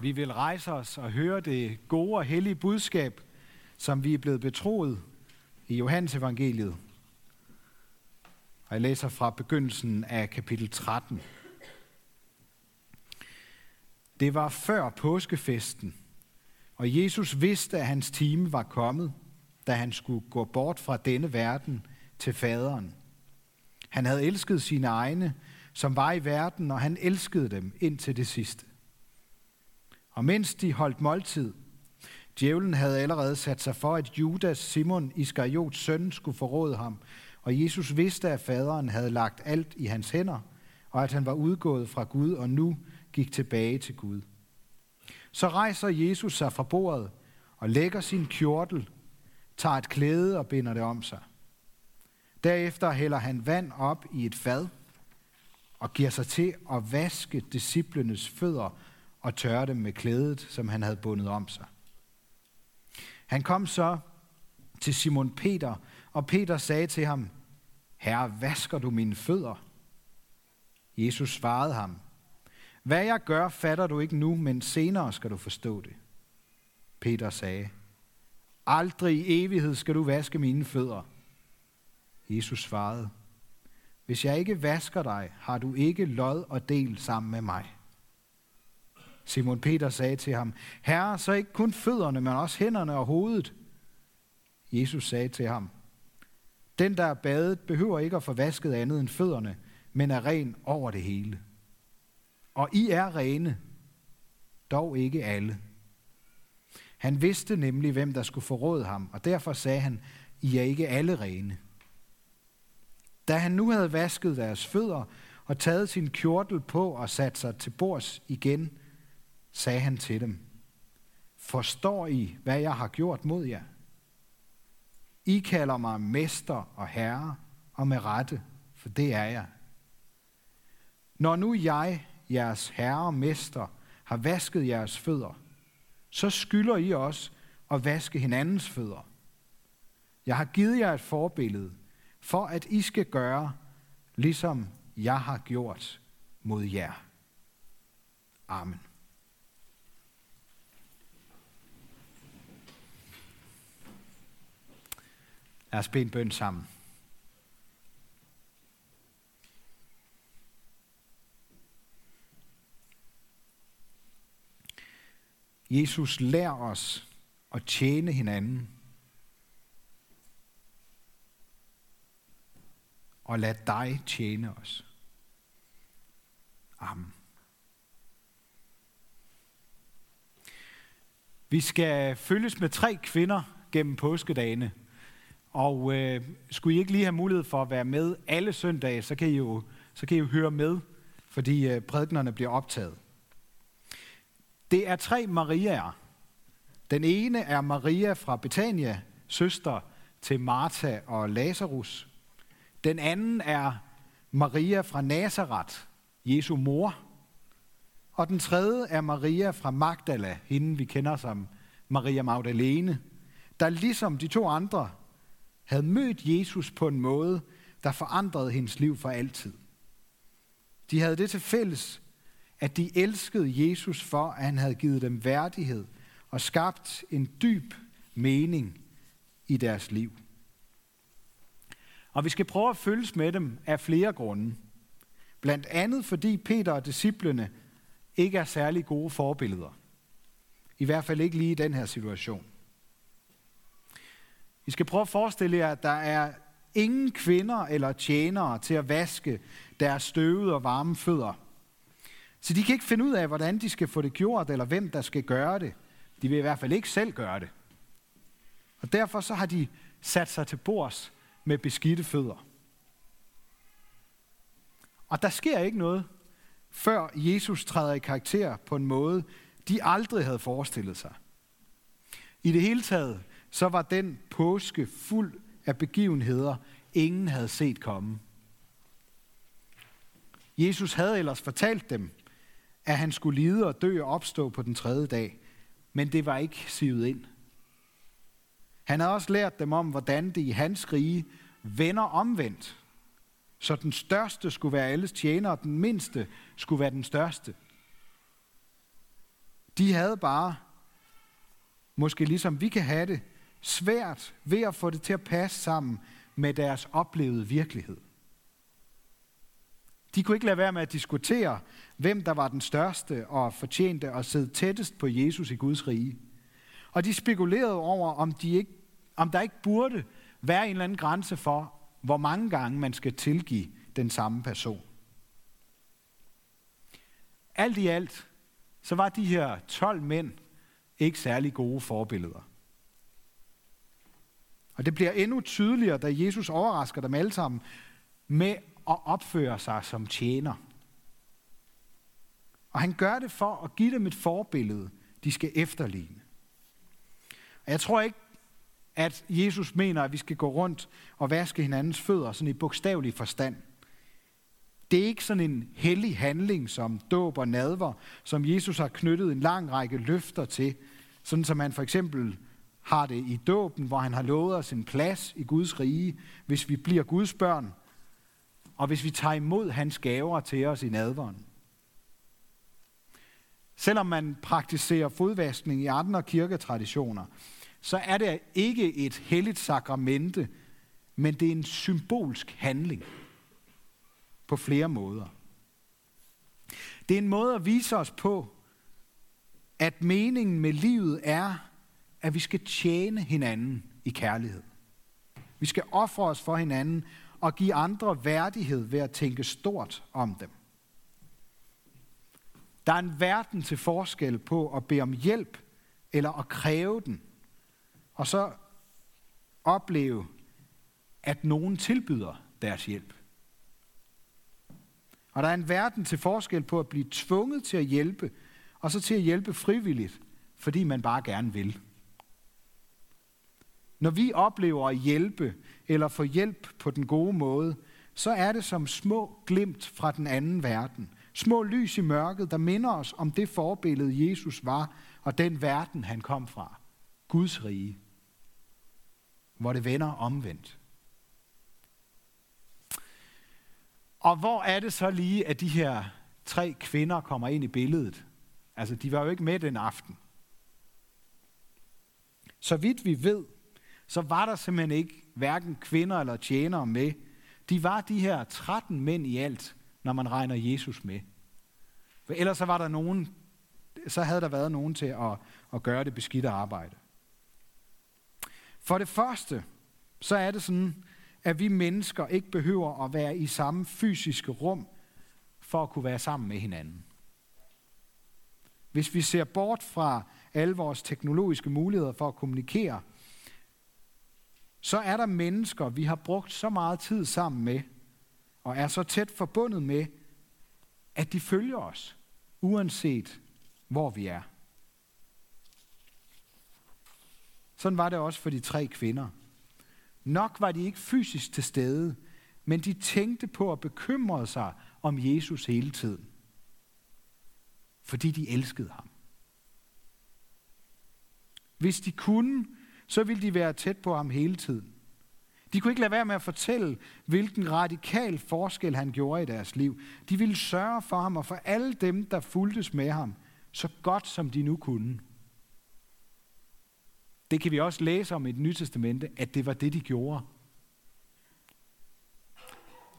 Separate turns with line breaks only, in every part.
Vi vil rejse os og høre det gode og hellige budskab, som vi er blevet betroet i Johannes evangeliet. Og jeg læser fra begyndelsen af kapitel 13. Det var før påskefesten, og Jesus vidste, at hans time var kommet, da han skulle gå bort fra denne verden til faderen. Han havde elsket sine egne, som var i verden, og han elskede dem indtil det sidste. Og mens de holdt måltid, djævlen havde allerede sat sig for, at Judas, Simon Iskariots søn, skulle forråde ham, og Jesus vidste, at faderen havde lagt alt i hans hænder, og at han var udgået fra Gud og nu gik tilbage til Gud. Så rejser Jesus sig fra bordet og lægger sin kjortel, tager et klæde og binder det om sig. Derefter hælder han vand op i et fad og giver sig til at vaske disciplenes fødder og tørre dem med klædet, som han havde bundet om sig. Han kom så til Simon Peter, og Peter sagde til ham, Herre, vasker du mine fødder? Jesus svarede ham, Hvad jeg gør, fatter du ikke nu, men senere skal du forstå det. Peter sagde, Aldrig i evighed skal du vaske mine fødder. Jesus svarede, Hvis jeg ikke vasker dig, har du ikke lod og del sammen med mig. Simon Peter sagde til ham, Herre, så ikke kun fødderne, men også hænderne og hovedet. Jesus sagde til ham, Den, der er badet, behøver ikke at få vasket andet end fødderne, men er ren over det hele. Og I er rene, dog ikke alle. Han vidste nemlig, hvem der skulle forråde ham, og derfor sagde han, I er ikke alle rene. Da han nu havde vasket deres fødder og taget sin kjortel på og sat sig til bords igen, sagde han til dem, Forstår I, hvad jeg har gjort mod jer? I kalder mig mester og herre, og med rette, for det er jeg. Når nu jeg, jeres herre og mester, har vasket jeres fødder, så skylder I også at vaske hinandens fødder. Jeg har givet jer et forbillede, for at I skal gøre, ligesom jeg har gjort mod jer. Amen. Lad os bede en bøn sammen. Jesus, lær os at tjene hinanden. Og lad dig tjene os. Amen. Vi skal følges med tre kvinder gennem påskedagene. Og øh, skulle I ikke lige have mulighed for at være med alle søndage, så kan I jo, så kan I jo høre med, fordi øh, prædiknerne bliver optaget. Det er tre Mariaer. Den ene er Maria fra Betania, søster til Martha og Lazarus. Den anden er Maria fra Nazareth, Jesu mor. Og den tredje er Maria fra Magdala, hende vi kender som Maria Magdalene, der ligesom de to andre havde mødt Jesus på en måde, der forandrede hendes liv for altid. De havde det til fælles, at de elskede Jesus for, at han havde givet dem værdighed og skabt en dyb mening i deres liv. Og vi skal prøve at følges med dem af flere grunde. Blandt andet fordi Peter og disciplene ikke er særlig gode forbilleder. I hvert fald ikke lige i den her situation. I skal prøve at forestille jer, at der er ingen kvinder eller tjenere til at vaske deres støvede og varme fødder. Så de kan ikke finde ud af, hvordan de skal få det gjort, eller hvem der skal gøre det. De vil i hvert fald ikke selv gøre det. Og derfor så har de sat sig til bords med beskidte fødder. Og der sker ikke noget, før Jesus træder i karakter på en måde, de aldrig havde forestillet sig. I det hele taget, så var den påske fuld af begivenheder, ingen havde set komme. Jesus havde ellers fortalt dem, at han skulle lide og dø og opstå på den tredje dag, men det var ikke sivet ind. Han havde også lært dem om, hvordan det i hans rige vender omvendt, så den største skulle være alles tjener, og den mindste skulle være den største. De havde bare, måske ligesom vi kan have det, svært ved at få det til at passe sammen med deres oplevede virkelighed. De kunne ikke lade være med at diskutere, hvem der var den største og fortjente at sidde tættest på Jesus i Guds rige. Og de spekulerede over, om, de ikke, om der ikke burde være en eller anden grænse for, hvor mange gange man skal tilgive den samme person. Alt i alt, så var de her 12 mænd ikke særlig gode forbilleder. Og det bliver endnu tydeligere, da Jesus overrasker dem alle sammen med at opføre sig som tjener. Og han gør det for at give dem et forbillede, de skal efterligne. Og jeg tror ikke, at Jesus mener, at vi skal gå rundt og vaske hinandens fødder, sådan i bogstavelig forstand. Det er ikke sådan en hellig handling som dåb og nadver, som Jesus har knyttet en lang række løfter til, sådan som han for eksempel har det i dåben, hvor han har lovet os en plads i Guds rige, hvis vi bliver Guds børn, og hvis vi tager imod hans gaver til os i nadveren. Selvom man praktiserer fodvaskning i andre kirketraditioner, så er det ikke et helligt sakramente, men det er en symbolsk handling på flere måder. Det er en måde at vise os på, at meningen med livet er, at vi skal tjene hinanden i kærlighed. Vi skal ofre os for hinanden og give andre værdighed ved at tænke stort om dem. Der er en verden til forskel på at bede om hjælp eller at kræve den, og så opleve, at nogen tilbyder deres hjælp. Og der er en verden til forskel på at blive tvunget til at hjælpe, og så til at hjælpe frivilligt, fordi man bare gerne vil. Når vi oplever at hjælpe eller få hjælp på den gode måde, så er det som små glimt fra den anden verden. Små lys i mørket, der minder os om det forbillede, Jesus var, og den verden, han kom fra. Guds rige. Hvor det vender omvendt. Og hvor er det så lige, at de her tre kvinder kommer ind i billedet? Altså, de var jo ikke med den aften. Så vidt vi ved, så var der simpelthen ikke hverken kvinder eller tjenere med. De var de her 13 mænd i alt, når man regner Jesus med. For ellers så var der nogen, så havde der været nogen til at, at gøre det beskidte arbejde. For det første, så er det sådan, at vi mennesker ikke behøver at være i samme fysiske rum, for at kunne være sammen med hinanden. Hvis vi ser bort fra alle vores teknologiske muligheder for at kommunikere, så er der mennesker, vi har brugt så meget tid sammen med, og er så tæt forbundet med, at de følger os, uanset hvor vi er. Sådan var det også for de tre kvinder. Nok var de ikke fysisk til stede, men de tænkte på at bekymre sig om Jesus hele tiden. Fordi de elskede ham. Hvis de kunne, så ville de være tæt på ham hele tiden. De kunne ikke lade være med at fortælle, hvilken radikal forskel han gjorde i deres liv. De ville sørge for ham og for alle dem, der fuldtes med ham, så godt som de nu kunne. Det kan vi også læse om i det nye testamente, at det var det, de gjorde.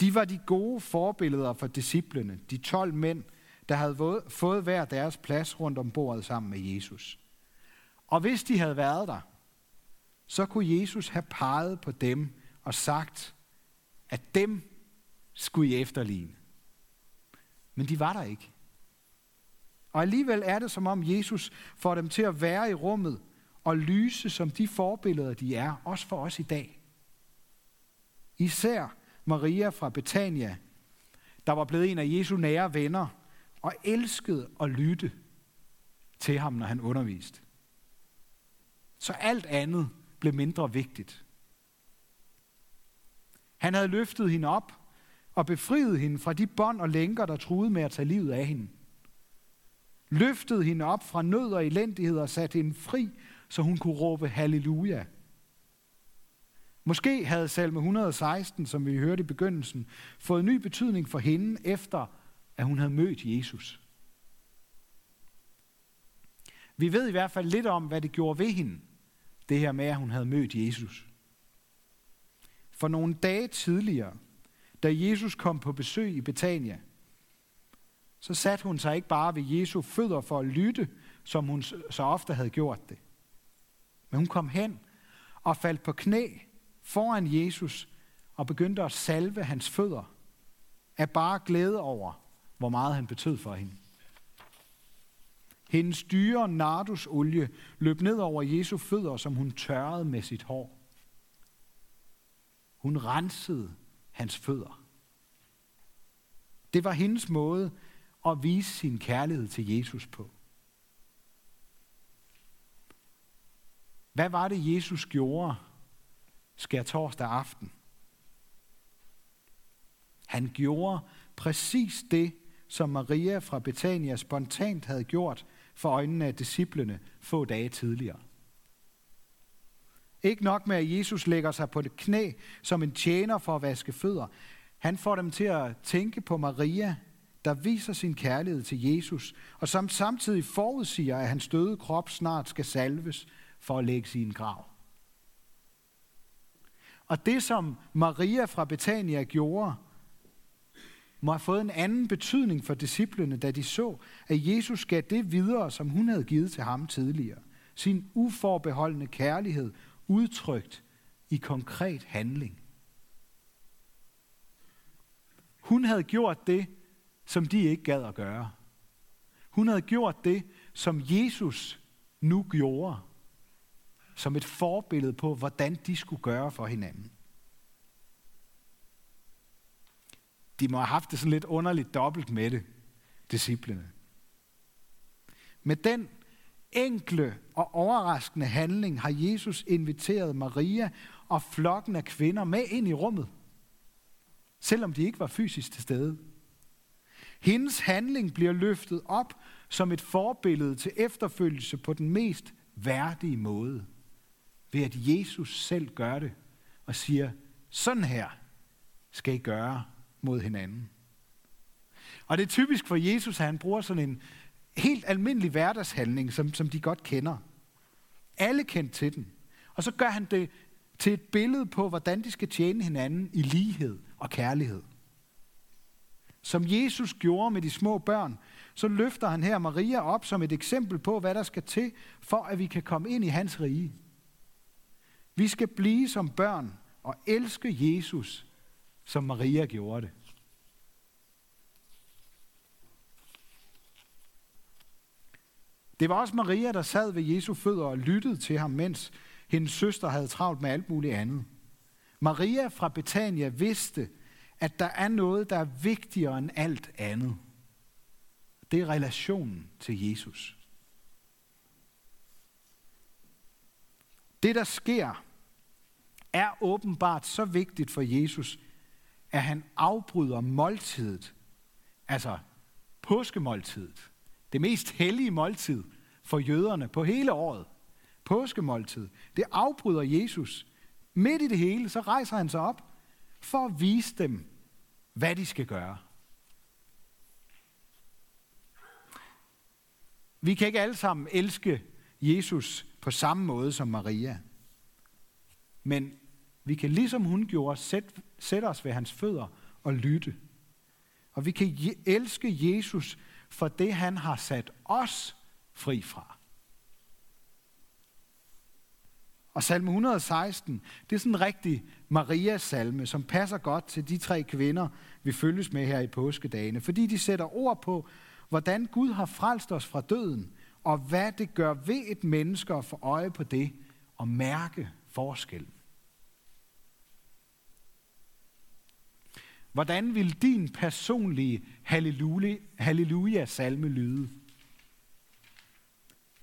De var de gode forbilleder for disciplene, de 12 mænd, der havde fået hver deres plads rundt om bordet sammen med Jesus. Og hvis de havde været der, så kunne Jesus have peget på dem og sagt, at dem skulle I efterligne. Men de var der ikke. Og alligevel er det som om Jesus får dem til at være i rummet og lyse som de forbilleder, de er, også for os i dag. Især Maria fra Betania, der var blevet en af Jesu nære venner og elskede at lytte til ham, når han underviste. Så alt andet blev mindre vigtigt. Han havde løftet hende op og befriet hende fra de bånd og lænker, der truede med at tage livet af hende. Løftede hende op fra nød og elendighed og satte hende fri, så hun kunne råbe halleluja. Måske havde salme 116, som vi hørte i begyndelsen, fået ny betydning for hende, efter at hun havde mødt Jesus. Vi ved i hvert fald lidt om, hvad det gjorde ved hende, det her med, at hun havde mødt Jesus. For nogle dage tidligere, da Jesus kom på besøg i Betania, så satte hun sig ikke bare ved Jesu fødder for at lytte, som hun så ofte havde gjort det. Men hun kom hen og faldt på knæ foran Jesus og begyndte at salve hans fødder af bare glæde over, hvor meget han betød for hende. Hendes dyre nardusolie løb ned over Jesu fødder, som hun tørrede med sit hår. Hun rensede hans fødder. Det var hendes måde at vise sin kærlighed til Jesus på. Hvad var det, Jesus gjorde skær torsdag aften? Han gjorde præcis det, som Maria fra Betania spontant havde gjort for øjnene af disciplene få dage tidligere. Ikke nok med, at Jesus lægger sig på det knæ som en tjener for at vaske fødder. Han får dem til at tænke på Maria, der viser sin kærlighed til Jesus, og som samtidig forudsiger, at hans døde krop snart skal salves for at lægge sin grav. Og det, som Maria fra Betania gjorde, må have fået en anden betydning for disciplene, da de så, at Jesus gav det videre, som hun havde givet til ham tidligere. Sin uforbeholdende kærlighed udtrykt i konkret handling. Hun havde gjort det, som de ikke gad at gøre. Hun havde gjort det, som Jesus nu gjorde, som et forbillede på, hvordan de skulle gøre for hinanden. De må have haft det sådan lidt underligt dobbelt med det, disciplene. Med den enkle og overraskende handling har Jesus inviteret Maria og flokken af kvinder med ind i rummet, selvom de ikke var fysisk til stede. Hendes handling bliver løftet op som et forbillede til efterfølgelse på den mest værdige måde, ved at Jesus selv gør det og siger, sådan her skal I gøre mod hinanden. Og det er typisk for Jesus, at han bruger sådan en helt almindelig hverdagshandling, som, som de godt kender. Alle kendt til den. Og så gør han det til et billede på, hvordan de skal tjene hinanden i lighed og kærlighed. Som Jesus gjorde med de små børn, så løfter han her Maria op som et eksempel på, hvad der skal til, for at vi kan komme ind i hans rige. Vi skal blive som børn og elske Jesus, som Maria gjorde det. Det var også Maria, der sad ved Jesu fødder og lyttede til ham, mens hendes søster havde travlt med alt muligt andet. Maria fra Betania vidste, at der er noget, der er vigtigere end alt andet. Det er relationen til Jesus. Det, der sker, er åbenbart så vigtigt for Jesus, at han afbryder måltidet, altså påskemåltidet, det mest hellige måltid for jøderne på hele året, påskemåltid, det afbryder Jesus. Midt i det hele, så rejser han sig op for at vise dem, hvad de skal gøre. Vi kan ikke alle sammen elske Jesus på samme måde som Maria. Men vi kan ligesom hun gjorde sætte, sæt os ved hans fødder og lytte. Og vi kan elske Jesus for det, han har sat os fri fra. Og salme 116, det er sådan en rigtig Marias salme, som passer godt til de tre kvinder, vi følges med her i påskedagene, fordi de sætter ord på, hvordan Gud har frelst os fra døden, og hvad det gør ved et menneske at få øje på det og mærke forskellen. Hvordan vil din personlige halleluja-salme lyde?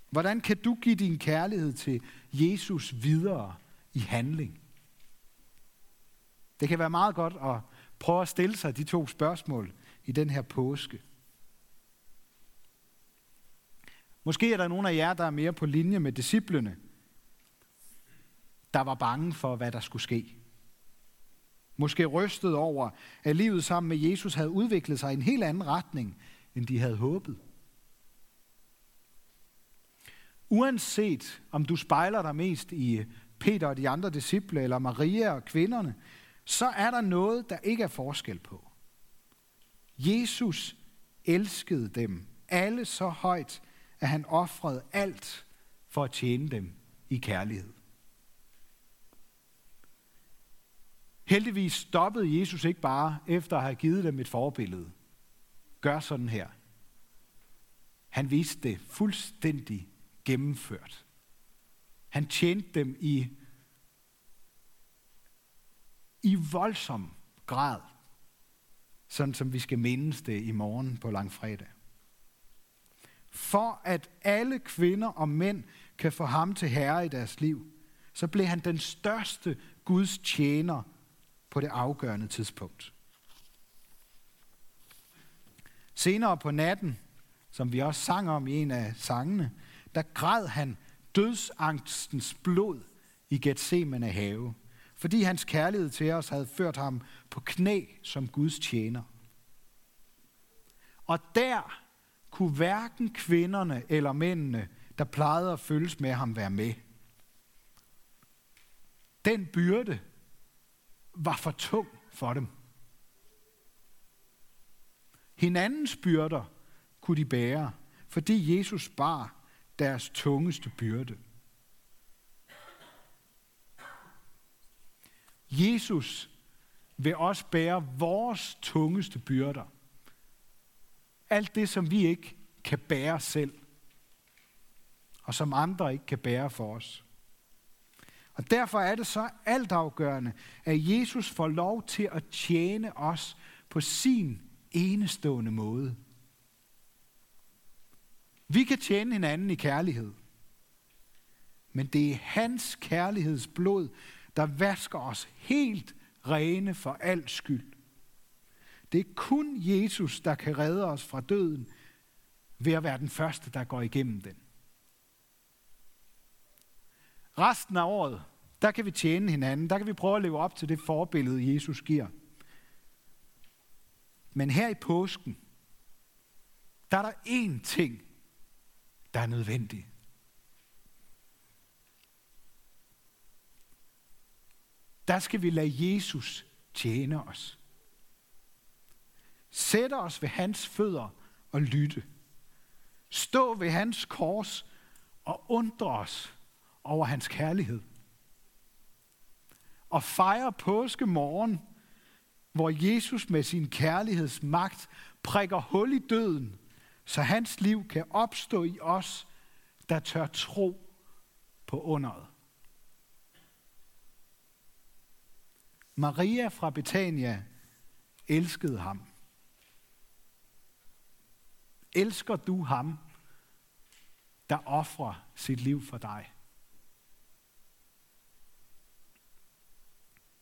Hvordan kan du give din kærlighed til Jesus videre i handling? Det kan være meget godt at prøve at stille sig de to spørgsmål i den her påske. Måske er der nogle af jer, der er mere på linje med disciplene, der var bange for, hvad der skulle ske. Måske rystet over, at livet sammen med Jesus havde udviklet sig i en helt anden retning, end de havde håbet. Uanset om du spejler dig mest i Peter og de andre disciple, eller Maria og kvinderne, så er der noget, der ikke er forskel på. Jesus elskede dem alle så højt, at han offrede alt for at tjene dem i kærlighed. Heldigvis stoppede Jesus ikke bare efter at have givet dem et forbillede. Gør sådan her. Han viste det fuldstændig gennemført. Han tjente dem i, i voldsom grad, sådan som vi skal mindes det i morgen på langfredag. For at alle kvinder og mænd kan få ham til herre i deres liv, så blev han den største Guds tjener på det afgørende tidspunkt. Senere på natten, som vi også sang om i en af sangene, der græd han dødsangstens blod i Gethsemane have, fordi hans kærlighed til os havde ført ham på knæ som Guds tjener. Og der kunne hverken kvinderne eller mændene, der plejede at følges med ham, være med. Den byrde var for tung for dem. Hinandens byrder kunne de bære, fordi Jesus bar deres tungeste byrde. Jesus vil også bære vores tungeste byrder. Alt det, som vi ikke kan bære selv, og som andre ikke kan bære for os. Og derfor er det så altafgørende, at Jesus får lov til at tjene os på sin enestående måde. Vi kan tjene hinanden i kærlighed. Men det er hans kærlighedsblod, der vasker os helt rene for al skyld. Det er kun Jesus, der kan redde os fra døden ved at være den første, der går igennem den. Resten af året, der kan vi tjene hinanden. Der kan vi prøve at leve op til det forbillede, Jesus giver. Men her i påsken, der er der én ting, der er nødvendig. Der skal vi lade Jesus tjene os. Sætte os ved hans fødder og lytte. Stå ved hans kors og undre os over hans kærlighed. Og fejre påske morgen, hvor Jesus med sin kærlighedsmagt prikker hul i døden så hans liv kan opstå i os, der tør tro på underet. Maria fra Betania elskede ham. Elsker du ham, der offrer sit liv for dig?